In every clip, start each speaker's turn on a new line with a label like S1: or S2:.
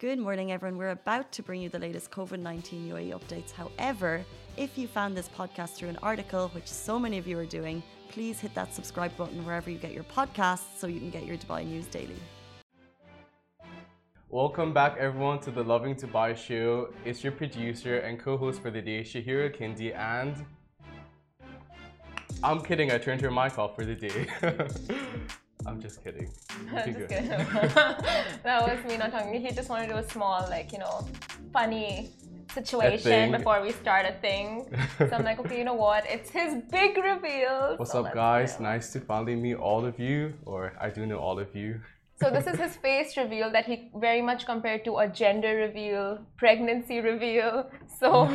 S1: Good morning, everyone. We're about to bring you the latest COVID 19 UAE updates. However, if you found this podcast through an article, which so many of you are doing, please hit that subscribe button wherever you get your podcasts so you can get your Dubai news daily.
S2: Welcome back, everyone, to the Lovin Dubai show. It's your producer and co host for the day, Shahira Kindi, and I'm kidding, I turned her mic off for the day. I'm just kidding.
S3: just kidding. that was me not talking. He just wanted to do a small, like, you know, funny situation before we start a thing. So I'm like, okay, you know what? It's his big reveal.
S2: What's
S3: so
S2: up, guys? Nice to finally meet all of you, or I do know all of you.
S3: So this is his face reveal that he very much compared to a gender reveal, pregnancy reveal. So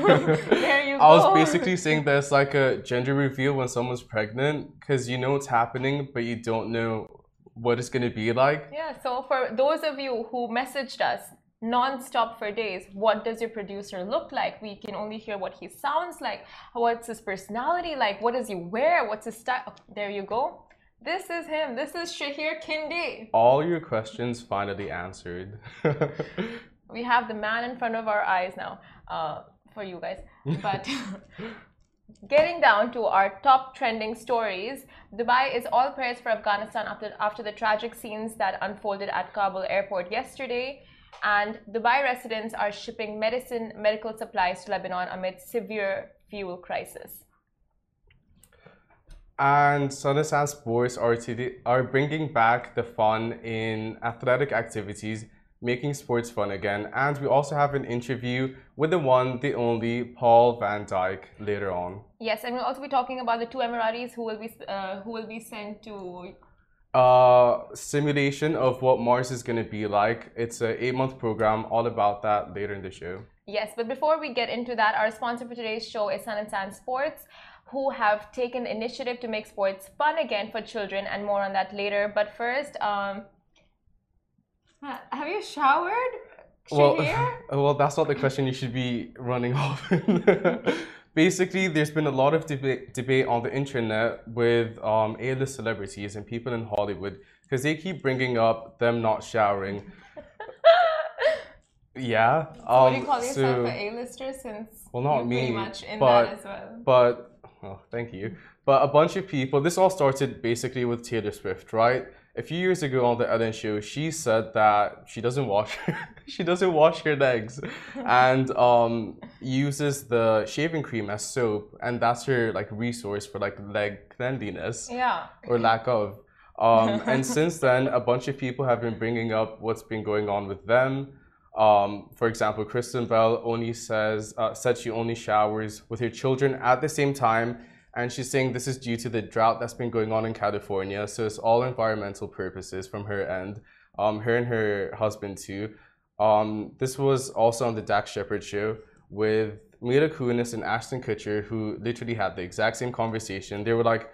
S3: there you go.
S2: I was basically saying there's like a gender reveal when someone's pregnant, because you know what's happening, but you don't know what it's gonna be like.
S3: Yeah, so for those of you who messaged us non-stop for days, what does your producer look like? We can only hear what he sounds like. What's his personality like? What does he wear? What's his style? There you go. This is him. This is Shahir Kindi.
S2: All your questions finally answered.
S3: We have the man in front of our eyes now uh, for you guys. But getting down to our top trending stories, Dubai is all prayers for Afghanistan after, after the tragic scenes that unfolded at Kabul airport yesterday. And Dubai residents are shipping medicine, medical supplies to Lebanon amid severe fuel crisis.
S2: And Sun and Sand Sports are, are bringing back the fun in athletic activities, making sports fun again. And we also have an interview with the one, the only Paul van Dyk later on.
S3: Yes, and we'll also be talking about the two Emiratis who will be uh, who will be sent to
S2: Uh, simulation of what Mars is going to be like. It's an eight month program, all about that later in the show.
S3: Yes, but before we get into that, our sponsor for today's show is Sun and Sand Sports, who have taken initiative to make sports fun again for children, and more on that later. But first, um, have you showered?
S2: Well, well, that's not the question you should be running off. Basically, there's been a lot of debate, debate on the internet with um, A-list celebrities and people in Hollywood because they keep bringing up them not showering. yeah.
S3: Would
S2: Um,
S3: you call yourself
S2: so,
S3: an A-lister since
S2: Well, not me,
S3: much in
S2: but
S3: that as well?
S2: but oh, thank you. But a bunch of people. This all started basically with Taylor Swift, right? A few years ago on the Ellen Show, she said that she doesn't wash she doesn't wash her legs, and um, uses the shaving cream as soap, and that's her like resource for like leg cleanliness
S3: Yeah.
S2: or lack of. Um, and since then, a bunch of people have been bringing up what's been going on with them. Um, for example, Kristen Bell only says uh, said she only showers with her children at the same time, and she's saying this is due to the drought that's been going on in California. So it's all environmental purposes from her end. Um, her and her husband too. Um, this was also on the Dax Shepard show with Mila Kunis and Ashton Kutcher, who literally had the exact same conversation. They were like,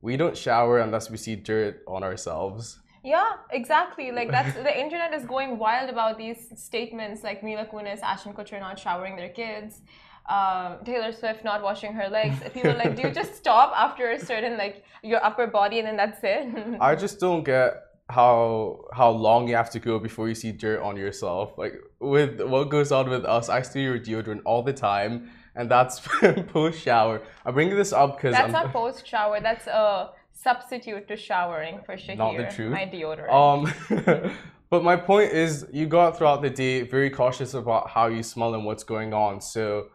S2: "We don't shower unless we see dirt on ourselves."
S3: Yeah, exactly. Like that's the internet is going wild about these statements like Mila Kunis, Ashton Kutcher not showering their kids, um, Taylor Swift not washing her legs. People are like, do you just stop after a certain like your upper body and then that's it?
S2: I just don't get how how long you have to go before you see dirt on yourself. Like with what goes on with us, I see your deodorant all the time, and that's post shower. I'm bringing this up because
S3: that's
S2: I'm
S3: not post shower. That's a substitute to showering for Shahir.
S2: Not the truth.
S3: My deodorant.
S2: Um, but my point is, you go out throughout the day very cautious about how you smell and what's going on. So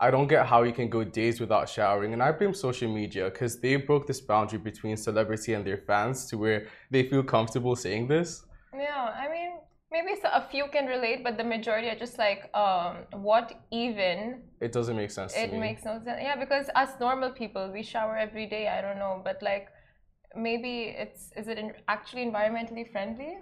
S2: I don't get how you can go days without showering. And I blame social media because they broke this boundary between celebrity and their fans to where they feel comfortable saying this.
S3: Yeah, I mean, maybe a few can relate, but the majority are just like, um, what even?
S2: It doesn't make sense to
S3: It makes no sense. Yeah, because us normal people, we shower every day. I don't know, but like, maybe it's is it actually environmentally friendly?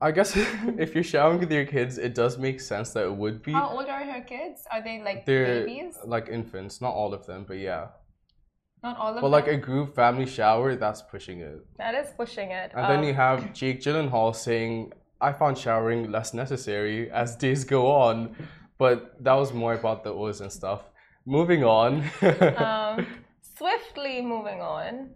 S2: I guess if you're showering with your kids, it does make sense that it would be.
S3: How old are her kids? Are they like
S2: They're
S3: babies?
S2: like infants, not all of them, but yeah.
S3: Not all of
S2: But
S3: them.
S2: But like a group family shower, that's pushing it.
S3: that is pushing it.
S2: And then
S3: Um,
S2: you have Jake Gyllenhaal saying, I found showering less necessary as days go on. But that was more about the O's and stuff. Moving on.
S3: um, swiftly moving on.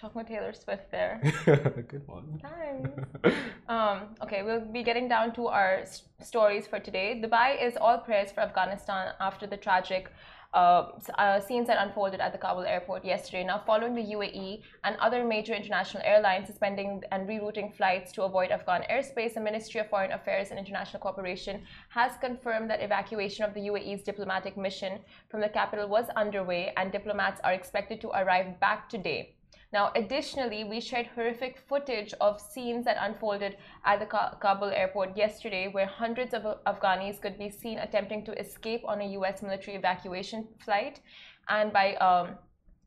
S3: Talking with Taylor Swift there.
S2: Good one.
S3: Nice. um, okay, we'll be getting down to our stories for today. Dubai is all prayers for Afghanistan after the tragic uh, uh, scenes that unfolded at the Kabul airport yesterday. Now, following the UAE and other major international airlines suspending and rerouting flights to avoid Afghan airspace, the Ministry of Foreign Affairs and International Cooperation has confirmed that evacuation of the UAE's diplomatic mission from the capital was underway and diplomats are expected to arrive back today. Now, additionally, we shared horrific footage of scenes that unfolded at the Kabul airport yesterday, where hundreds of Afghanis could be seen attempting to escape on a U.S. military evacuation flight, and by um,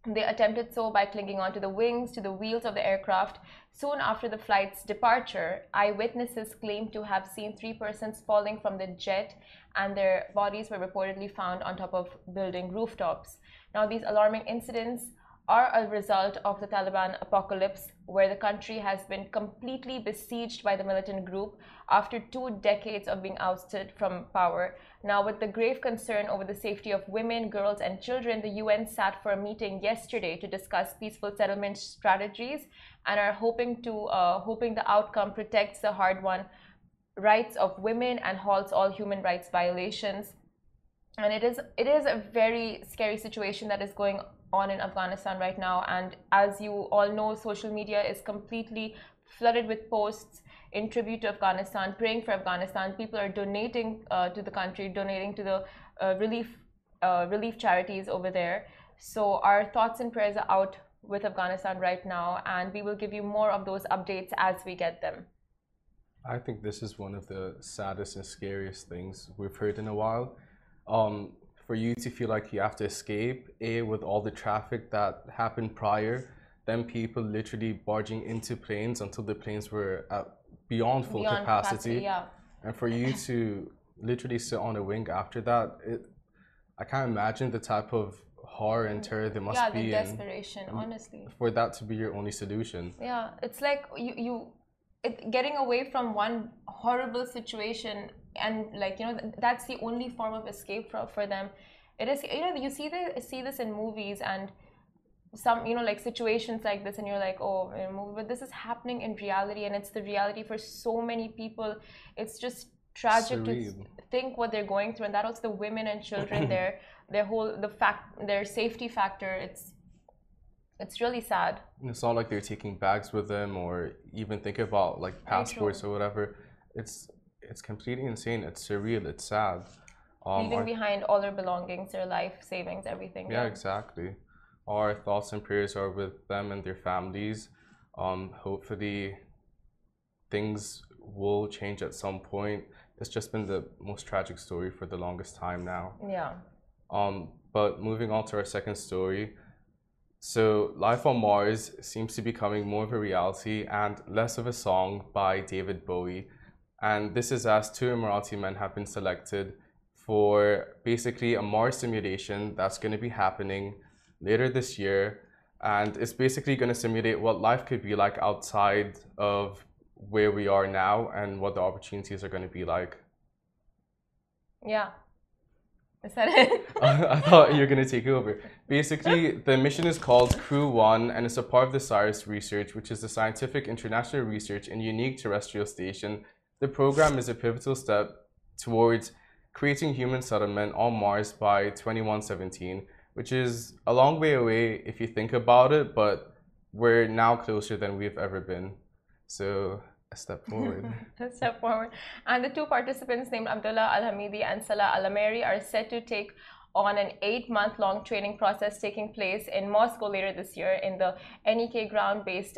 S3: they attempted so by clinging onto the wings to the wheels of the aircraft. Soon after the flight's departure, eyewitnesses claimed to have seen three persons falling from the jet, and their bodies were reportedly found on top of building rooftops. Now, these alarming incidents are a result of the Taliban apocalypse, where the country has been completely besieged by the militant group after two decades of being ousted from power. Now, with the grave concern over the safety of women, girls, and children, the UN sat for a meeting yesterday to discuss peaceful settlement strategies and are hoping to uh, hoping the outcome protects the hard-won rights of women and halts all human rights violations. And it is it is a very scary situation that is going on in Afghanistan right now. And as you all know, social media is completely flooded with posts in tribute to Afghanistan, praying for Afghanistan. People are donating uh, to the country, donating to the uh, relief uh, relief charities over there. So our thoughts and prayers are out with Afghanistan right now, and we will give you more of those updates as we get them.
S2: I think this is one of the saddest and scariest things we've heard in a while. Um, for you to feel like you have to escape, A, with all the traffic that happened prior, then people literally barging into planes until the planes were at beyond full beyond capacity. capacity yeah. And for you to literally sit on a wing after that, it, I can't imagine the type of horror and terror there must
S3: yeah,
S2: be.
S3: The desperation, honestly.
S2: For that to be your only solution.
S3: Yeah, it's like you, you it, getting away from one horrible situation and like you know that's the only form of escape for, for them. It is you know you see this see this in movies and some you know like situations like this and you're like oh but this is happening in reality and it's the reality for so many people. It's just tragic Surreal. to think what they're going through and that also the women and children their their whole the fact their safety factor it's it's really sad.
S2: It's not like they're taking bags with them or even think about like passports or whatever. It's it's completely insane. It's surreal. It's sad.
S3: Um, Leaving our, behind all their belongings, their life savings, everything.
S2: Yeah, yeah, exactly. Our thoughts and prayers are with them and their families. Um, hopefully, things will change at some point. It's just been the most tragic story for the longest time now.
S3: Yeah.
S2: Um, but moving on to our second story. So, Life on Mars seems to be becoming more of a reality and less of a song by David Bowie and this is as two Emirati men have been selected for basically a Mars simulation that's going to be happening later this year. And it's basically going to simulate what life could be like outside of where we are now and what the opportunities are going to be like.
S3: Yeah. Is that it?
S2: I thought you were going to take over. Basically, the mission is called Crew One, and it's a part of the SIRIUS research, which is the Scientific International Research and Unique Terrestrial Station the program is a pivotal step towards creating human settlement on Mars by 2117, which is a long way away if you think about it, but we're now closer than we've ever been. So a step forward.
S3: a step forward. And the two participants named Abdullah Al Hamidi and Salah Al Ameri are set to take on an eight month long training process taking place in Moscow later this year in the NEK ground based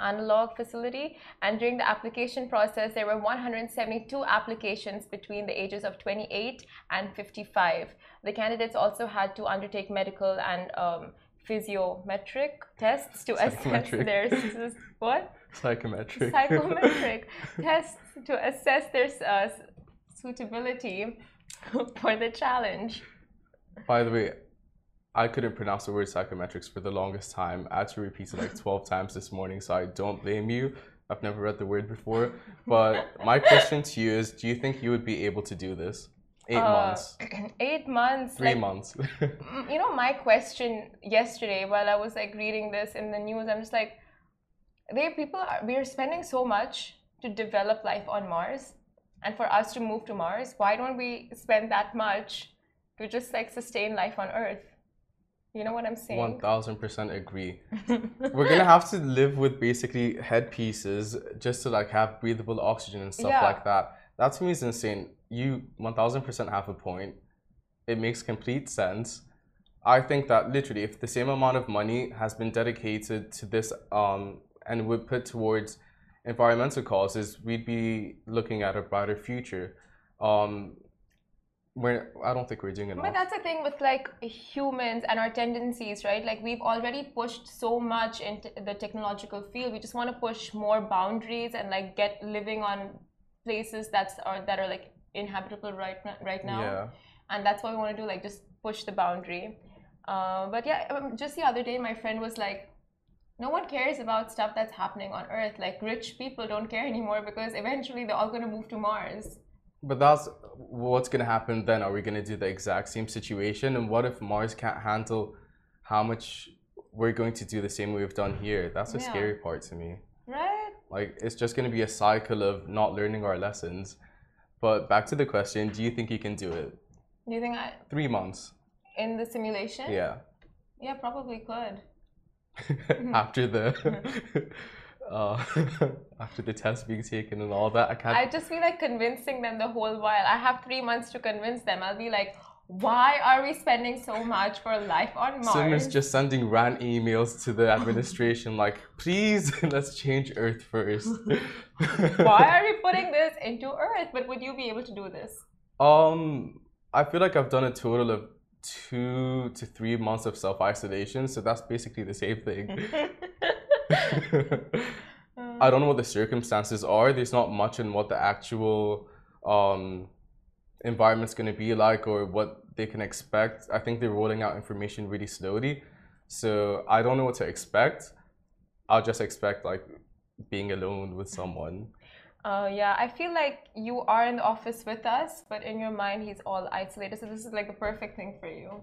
S3: analog facility and during the application process there were 172 applications between the ages of 28 and 55 the candidates also had to undertake medical and um, physiometric tests to assess their what?
S2: Psychometric.
S3: Psychometric tests to assess their uh, suitability for the challenge.
S2: By the way I couldn't pronounce the word psychometrics for the longest time. I had to repeat it like 12 times this morning, so I don't blame you. I've never read the word before. But my question to you is do you think you would be able to do this? Eight
S3: Uh,
S2: months.
S3: Eight months.
S2: Three
S3: like,
S2: months.
S3: You know, my question yesterday while I was like reading this in the news, I'm just like, they people are we are spending so much to develop life on Mars, and for us to move to Mars, why don't we spend that much to just like sustain life on Earth? You know what I'm saying?
S2: One thousand percent agree. We're gonna have to live with basically headpieces just to like have breathable oxygen and stuff
S3: Yeah.
S2: like that. That to me is insane. You one thousand percent have a point. It makes complete sense. I think that literally, if the same amount of money has been dedicated to this um, and would put towards environmental causes, we'd be looking at a brighter future. Um, we're, I don't think we're doing enough.
S3: But that's the thing with like humans and our tendencies, right? Like we've already pushed so much into the technological field. We just want to push more boundaries and like get living on places that's are that are like inhabitable right right now.
S2: Yeah.
S3: And that's what we want to do, like just push the boundary. Uh, but yeah, um, just the other day, my friend was like, "No one cares about stuff that's happening on Earth. Like rich people don't care anymore because eventually they're all going to move to Mars."
S2: But that's what's gonna happen then. Are we gonna do the exact same situation? And what if Mars can't handle how much we're going to do the same way we've done here? That's the
S3: Yeah.
S2: scary part to me.
S3: Right?
S2: Like it's just gonna be a cycle of not learning our lessons. But back to the question, do you think you can do it?
S3: Do you think I
S2: Three months.
S3: in the simulation?
S2: Yeah.
S3: Yeah, probably could.
S2: after the uh, after the test being taken and all that, I can't
S3: I just feel like convincing them the whole while. I have three months to convince them. I'll be like, why are we spending so much for life on Mars?
S2: Is just sending rant emails to the administration like, please, let's change Earth first.
S3: why are we putting this into Earth? But would you be able to do this?
S2: Um, I feel like I've done a total of two to three months of self isolation, so that's basically the same thing. I don't know what the circumstances are. There's not much in what the actual um, environment's going to be like or what they can expect. I think they're rolling out information really slowly, so I don't know what to expect. I'll just expect like being alone with someone.
S3: Uh, yeah, I feel like you are in the office with us, but in your mind, he's all isolated. So this is like the perfect thing for you.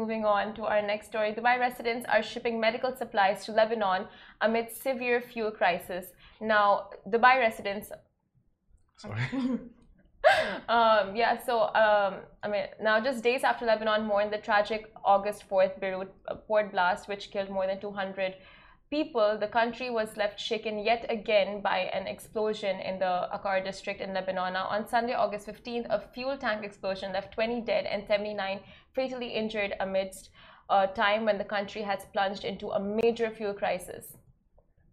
S3: Moving on to our next story. Dubai residents are shipping medical supplies to Lebanon amid severe fuel crisis. Now, Dubai residents
S2: Sorry.
S3: um, yeah, so um, I mean, now just days after Lebanon mourned the tragic August 4th Beirut uh, port blast, which killed more than 200 people, the country was left shaken yet again by an explosion in the Akkar district in Lebanon. Now, on Sunday, August 15th, a fuel tank explosion left 20 dead and 79 fatally injured amidst a time when the country has plunged into a major fuel crisis.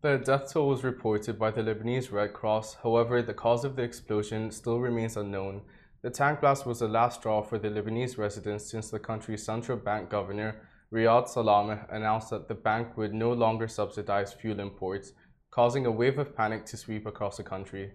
S2: The death toll was reported by the Lebanese Red Cross. However, the cause of the explosion still remains unknown. The tank blast was the last straw for the Lebanese residents since the country's central bank governor, Riyad Salameh, announced that the bank would no longer subsidize fuel imports, causing a wave of panic to sweep across the country.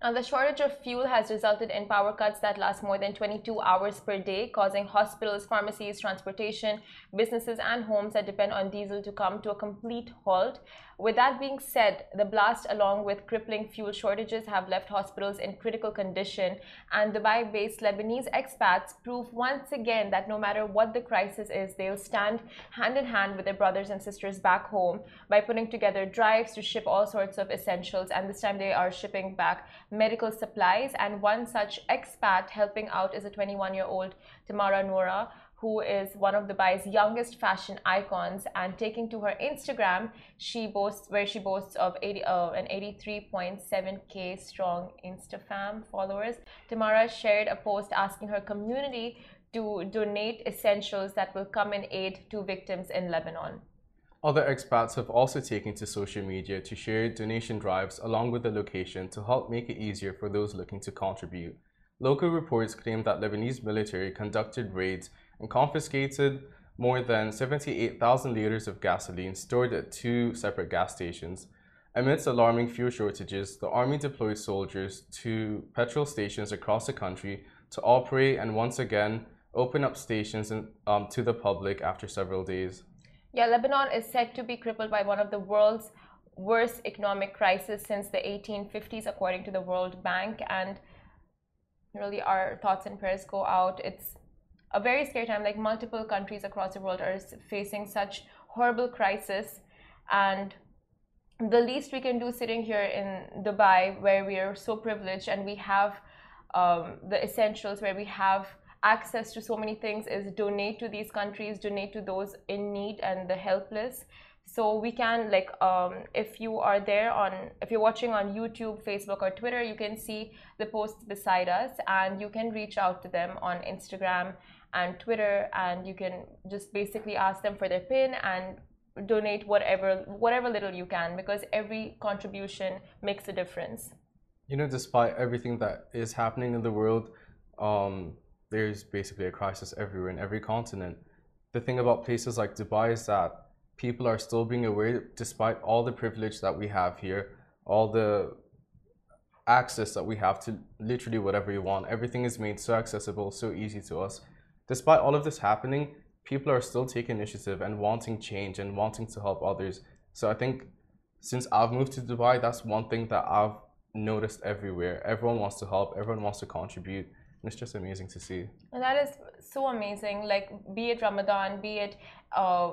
S3: Now, the shortage of fuel has resulted in power cuts that last more than 22 hours per day, causing hospitals, pharmacies, transportation, businesses, and homes that depend on diesel to come to a complete halt. With that being said, the blast, along with crippling fuel shortages, have left hospitals in critical condition. And Dubai based Lebanese expats prove once again that no matter what the crisis is, they'll stand hand in hand with their brothers and sisters back home by putting together drives to ship all sorts of essentials. And this time they are shipping back medical supplies. And one such expat helping out is a 21 year old Tamara Noura who is one of Dubai's youngest fashion icons, and taking to her Instagram, she boasts where she boasts of 80, uh, an 83.7k strong InstaFam followers. Tamara shared a post asking her community to donate essentials that will come in aid to victims in Lebanon.
S2: Other expats have also taken to social media to share donation drives along with the location to help make it easier for those looking to contribute. Local reports claim that Lebanese military conducted raids and confiscated more than 78,000 liters of gasoline stored at two separate gas stations. Amidst alarming fuel shortages, the Army deployed soldiers to petrol stations across the country to operate and once again open up stations in, um, to the public after several days.
S3: Yeah, Lebanon is said to be crippled by one of the world's worst economic crises since the 1850s, according to the World Bank. And really, our thoughts and prayers go out. It's a very scary time. Like multiple countries across the world are facing such horrible crisis, and the least we can do sitting here in Dubai, where we are so privileged and we have um, the essentials, where we have access to so many things, is donate to these countries, donate to those in need and the helpless. So we can like um, if you are there on if you're watching on YouTube, Facebook, or Twitter, you can see the posts beside us, and you can reach out to them on Instagram and Twitter, and you can just basically ask them for their pin and donate whatever whatever little you can because every contribution makes a difference.
S2: You know despite everything that is happening in the world um, there's basically a crisis everywhere in every continent. The thing about places like dubai is that people are still being aware despite all the privilege that we have here all the access that we have to literally whatever you want. Everything is made so accessible so easy to us despite all of this happening people are still taking initiative and wanting change and wanting to help others. So I think since I've moved to Dubai, that's one thing that I've noticed everywhere. Everyone wants to help, everyone wants to contribute. And it's just amazing to see.
S3: And that is so amazing. Like, be it Ramadan, be it uh,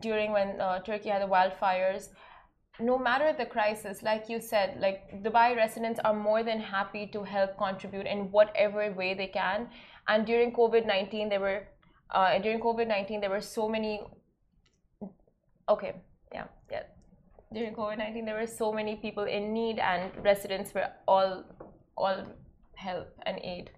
S3: during when uh, Turkey had the wildfires, no matter the crisis, like you said, like Dubai residents are more than happy to help contribute in whatever way they can. And during COVID 19, there were uh, during COVID 19, there were so many. Okay, yeah, yeah. During COVID 19, there were so many people in need, and residents were all, all help and aid.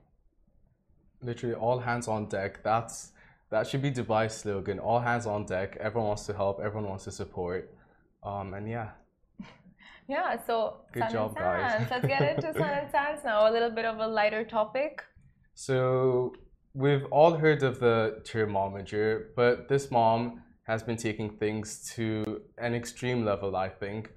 S2: Literally, all hands on deck. That's that should be Dubai's slogan. All hands on deck. Everyone wants to help. Everyone wants to support. Um, and yeah.
S3: Yeah. So
S2: good
S3: sun
S2: job,
S3: and sands.
S2: guys.
S3: Let's get into sun and sands now. A little bit of a lighter topic.
S2: So we've all heard of the thermometer, but this mom has been taking things to an extreme level, I think.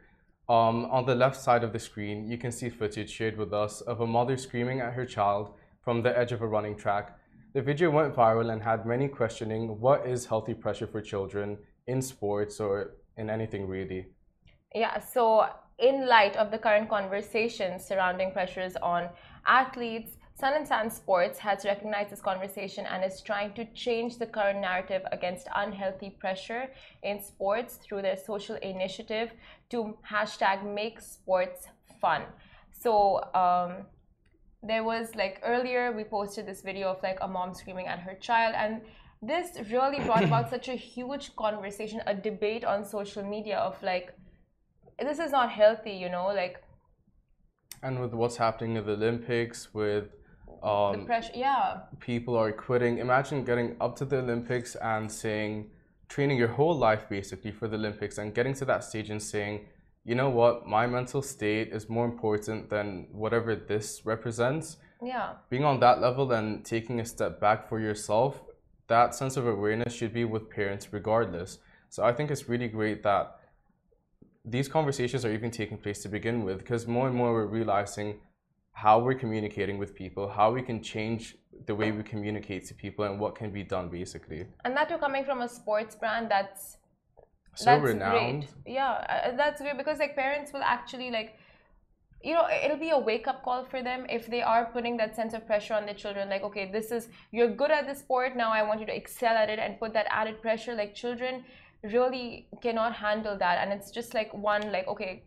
S2: Um, on the left side of the screen, you can see footage shared with us of a mother screaming at her child from the edge of a running track. The video went viral and had many questioning what is healthy pressure for children in sports or in anything really.
S3: Yeah, so in light of the current conversations surrounding pressures on athletes, Sun and Sand Sports has recognized this conversation and is trying to change the current narrative against unhealthy pressure in sports through their social initiative to hashtag make sports fun. So um, there was like earlier we posted this video of like a mom screaming at her child and this really brought about such a huge conversation, a debate on social media of like this is not healthy, you know, like
S2: and with what's happening in the Olympics with um,
S3: the pressure, yeah.
S2: People are quitting. Imagine getting up to the Olympics and saying, training your whole life basically for the Olympics and getting to that stage and saying, you know what, my mental state is more important than whatever this represents.
S3: Yeah.
S2: Being on that level and taking a step back for yourself, that sense of awareness should be with parents regardless. So I think it's really great that these conversations are even taking place to begin with because more and more we're realizing how we're communicating with people, how we can change the way we communicate to people, and what can be done basically.
S3: And that you're coming from a sports brand that's
S2: so
S3: that's
S2: renowned.
S3: Great. Yeah, uh, that's great because like parents will actually like you know it'll be a wake up call for them if they are putting that sense of pressure on their children like okay this is you're good at this sport now i want you to excel at it and put that added pressure like children really cannot handle that. And it's just like one like okay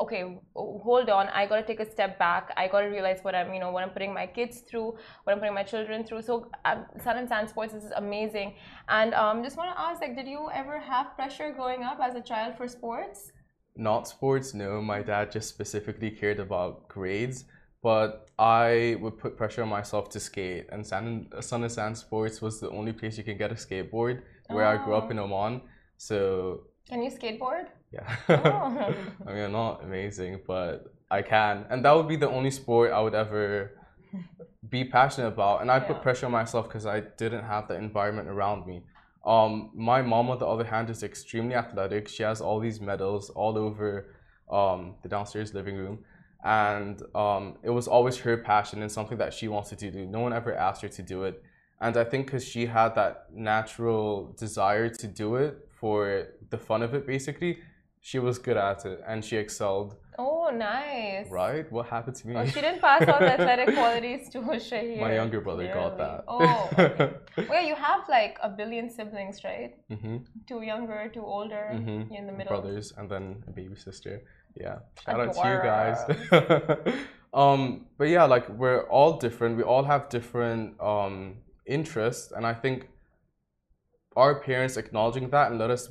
S3: okay hold on i got to take a step back i got to realize what i'm you know what i'm putting my kids through what i'm putting my children through. So um, sun and sand sports is amazing. And um, just want to ask like did you ever have pressure growing up as a child for sports
S2: not sports no my dad just specifically cared about grades but i would put pressure on myself to skate and sun and, sun and sand sports was the only place you can get a skateboard where oh. i grew up in oh. oman so
S3: can you skateboard
S2: yeah. Oh. I mean, I'm not amazing, but I can. And that would be the only sport I would ever be passionate about. And I yeah. put pressure on myself because I didn't have the environment around me. Um, my mom, on the other hand, is extremely athletic. She has all these medals all over um, the downstairs living room. And um, it was always her passion and something that she wanted to do. No one ever asked her to do it. And I think because she had that natural desire to do it for the fun of it, basically, she was good at it and she excelled.
S3: Oh, nice.
S2: Right? What happened to me?
S3: Oh, she didn't pass on the athletic qualities to Shahir.
S2: My younger brother got that.
S3: Oh, okay. well, you have like a billion siblings, right?
S2: hmm
S3: Two younger, two older,
S2: hmm
S3: in the middle.
S2: Brothers and then a baby sister. Yeah. Shout
S3: Adorable.
S2: out to you guys. um, but yeah, like we're all different. We all have different um, interests, and I think our parents acknowledging that and let us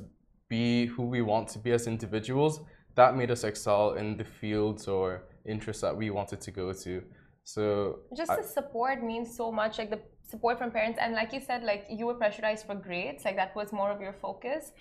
S2: be who we want to be as individuals, that made us excel in the fields or interests that we wanted to go to. So
S3: Just
S2: I-
S3: the support means so much, like the support from parents, and like you said, like you were pressurized for grades, like that was more of your focus.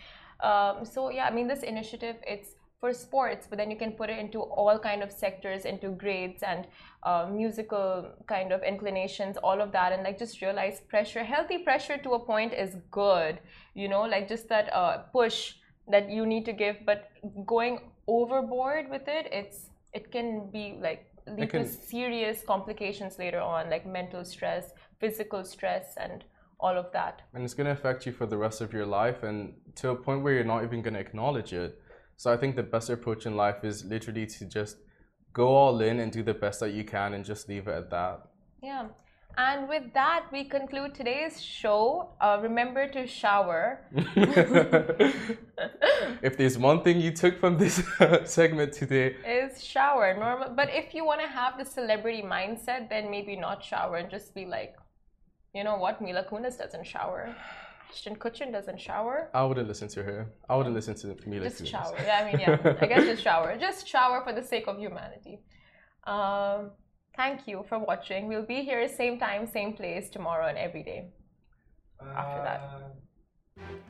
S3: Um, so yeah, I mean, this initiative, it's for sports, but then you can put it into all kind of sectors, into grades and uh, musical kind of inclinations, all of that, and like just realize pressure, healthy pressure to a point is good, you know, like just that uh, push that you need to give, but going overboard with it, it's it can be like lead
S2: can-
S3: to serious complications later on, like mental stress, physical stress, and all of that.
S2: and it's going to affect you for the rest of your life and to a point where you're not even going to acknowledge it so i think the best approach in life is literally to just go all in and do the best that you can and just leave it at that
S3: Yeah. And with that, we conclude today's show. Uh, remember to shower.
S2: if there's one thing you took from this segment today
S3: is shower. Normal but if you want to have the celebrity mindset then maybe not shower and just be like you know what? Mila kunis doesn't shower. Ashton kutcher doesn't shower.
S2: I wouldn't listen to her. I wouldn't listen to Mila
S3: just
S2: Kunis.
S3: shower. Yeah i mean yeah. I guess just shower. Just shower for the sake of humanity. Um, thank you for watching we'll be here same time same place tomorrow and every day after that uh,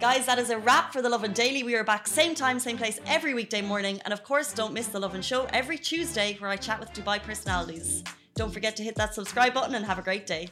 S1: Guys, that is a wrap for The Lovin Daily. We are back same time, same place every weekday morning. And of course, don't miss The Lovin Show every Tuesday where I chat with Dubai personalities. Don't forget to hit that subscribe button and have a great day.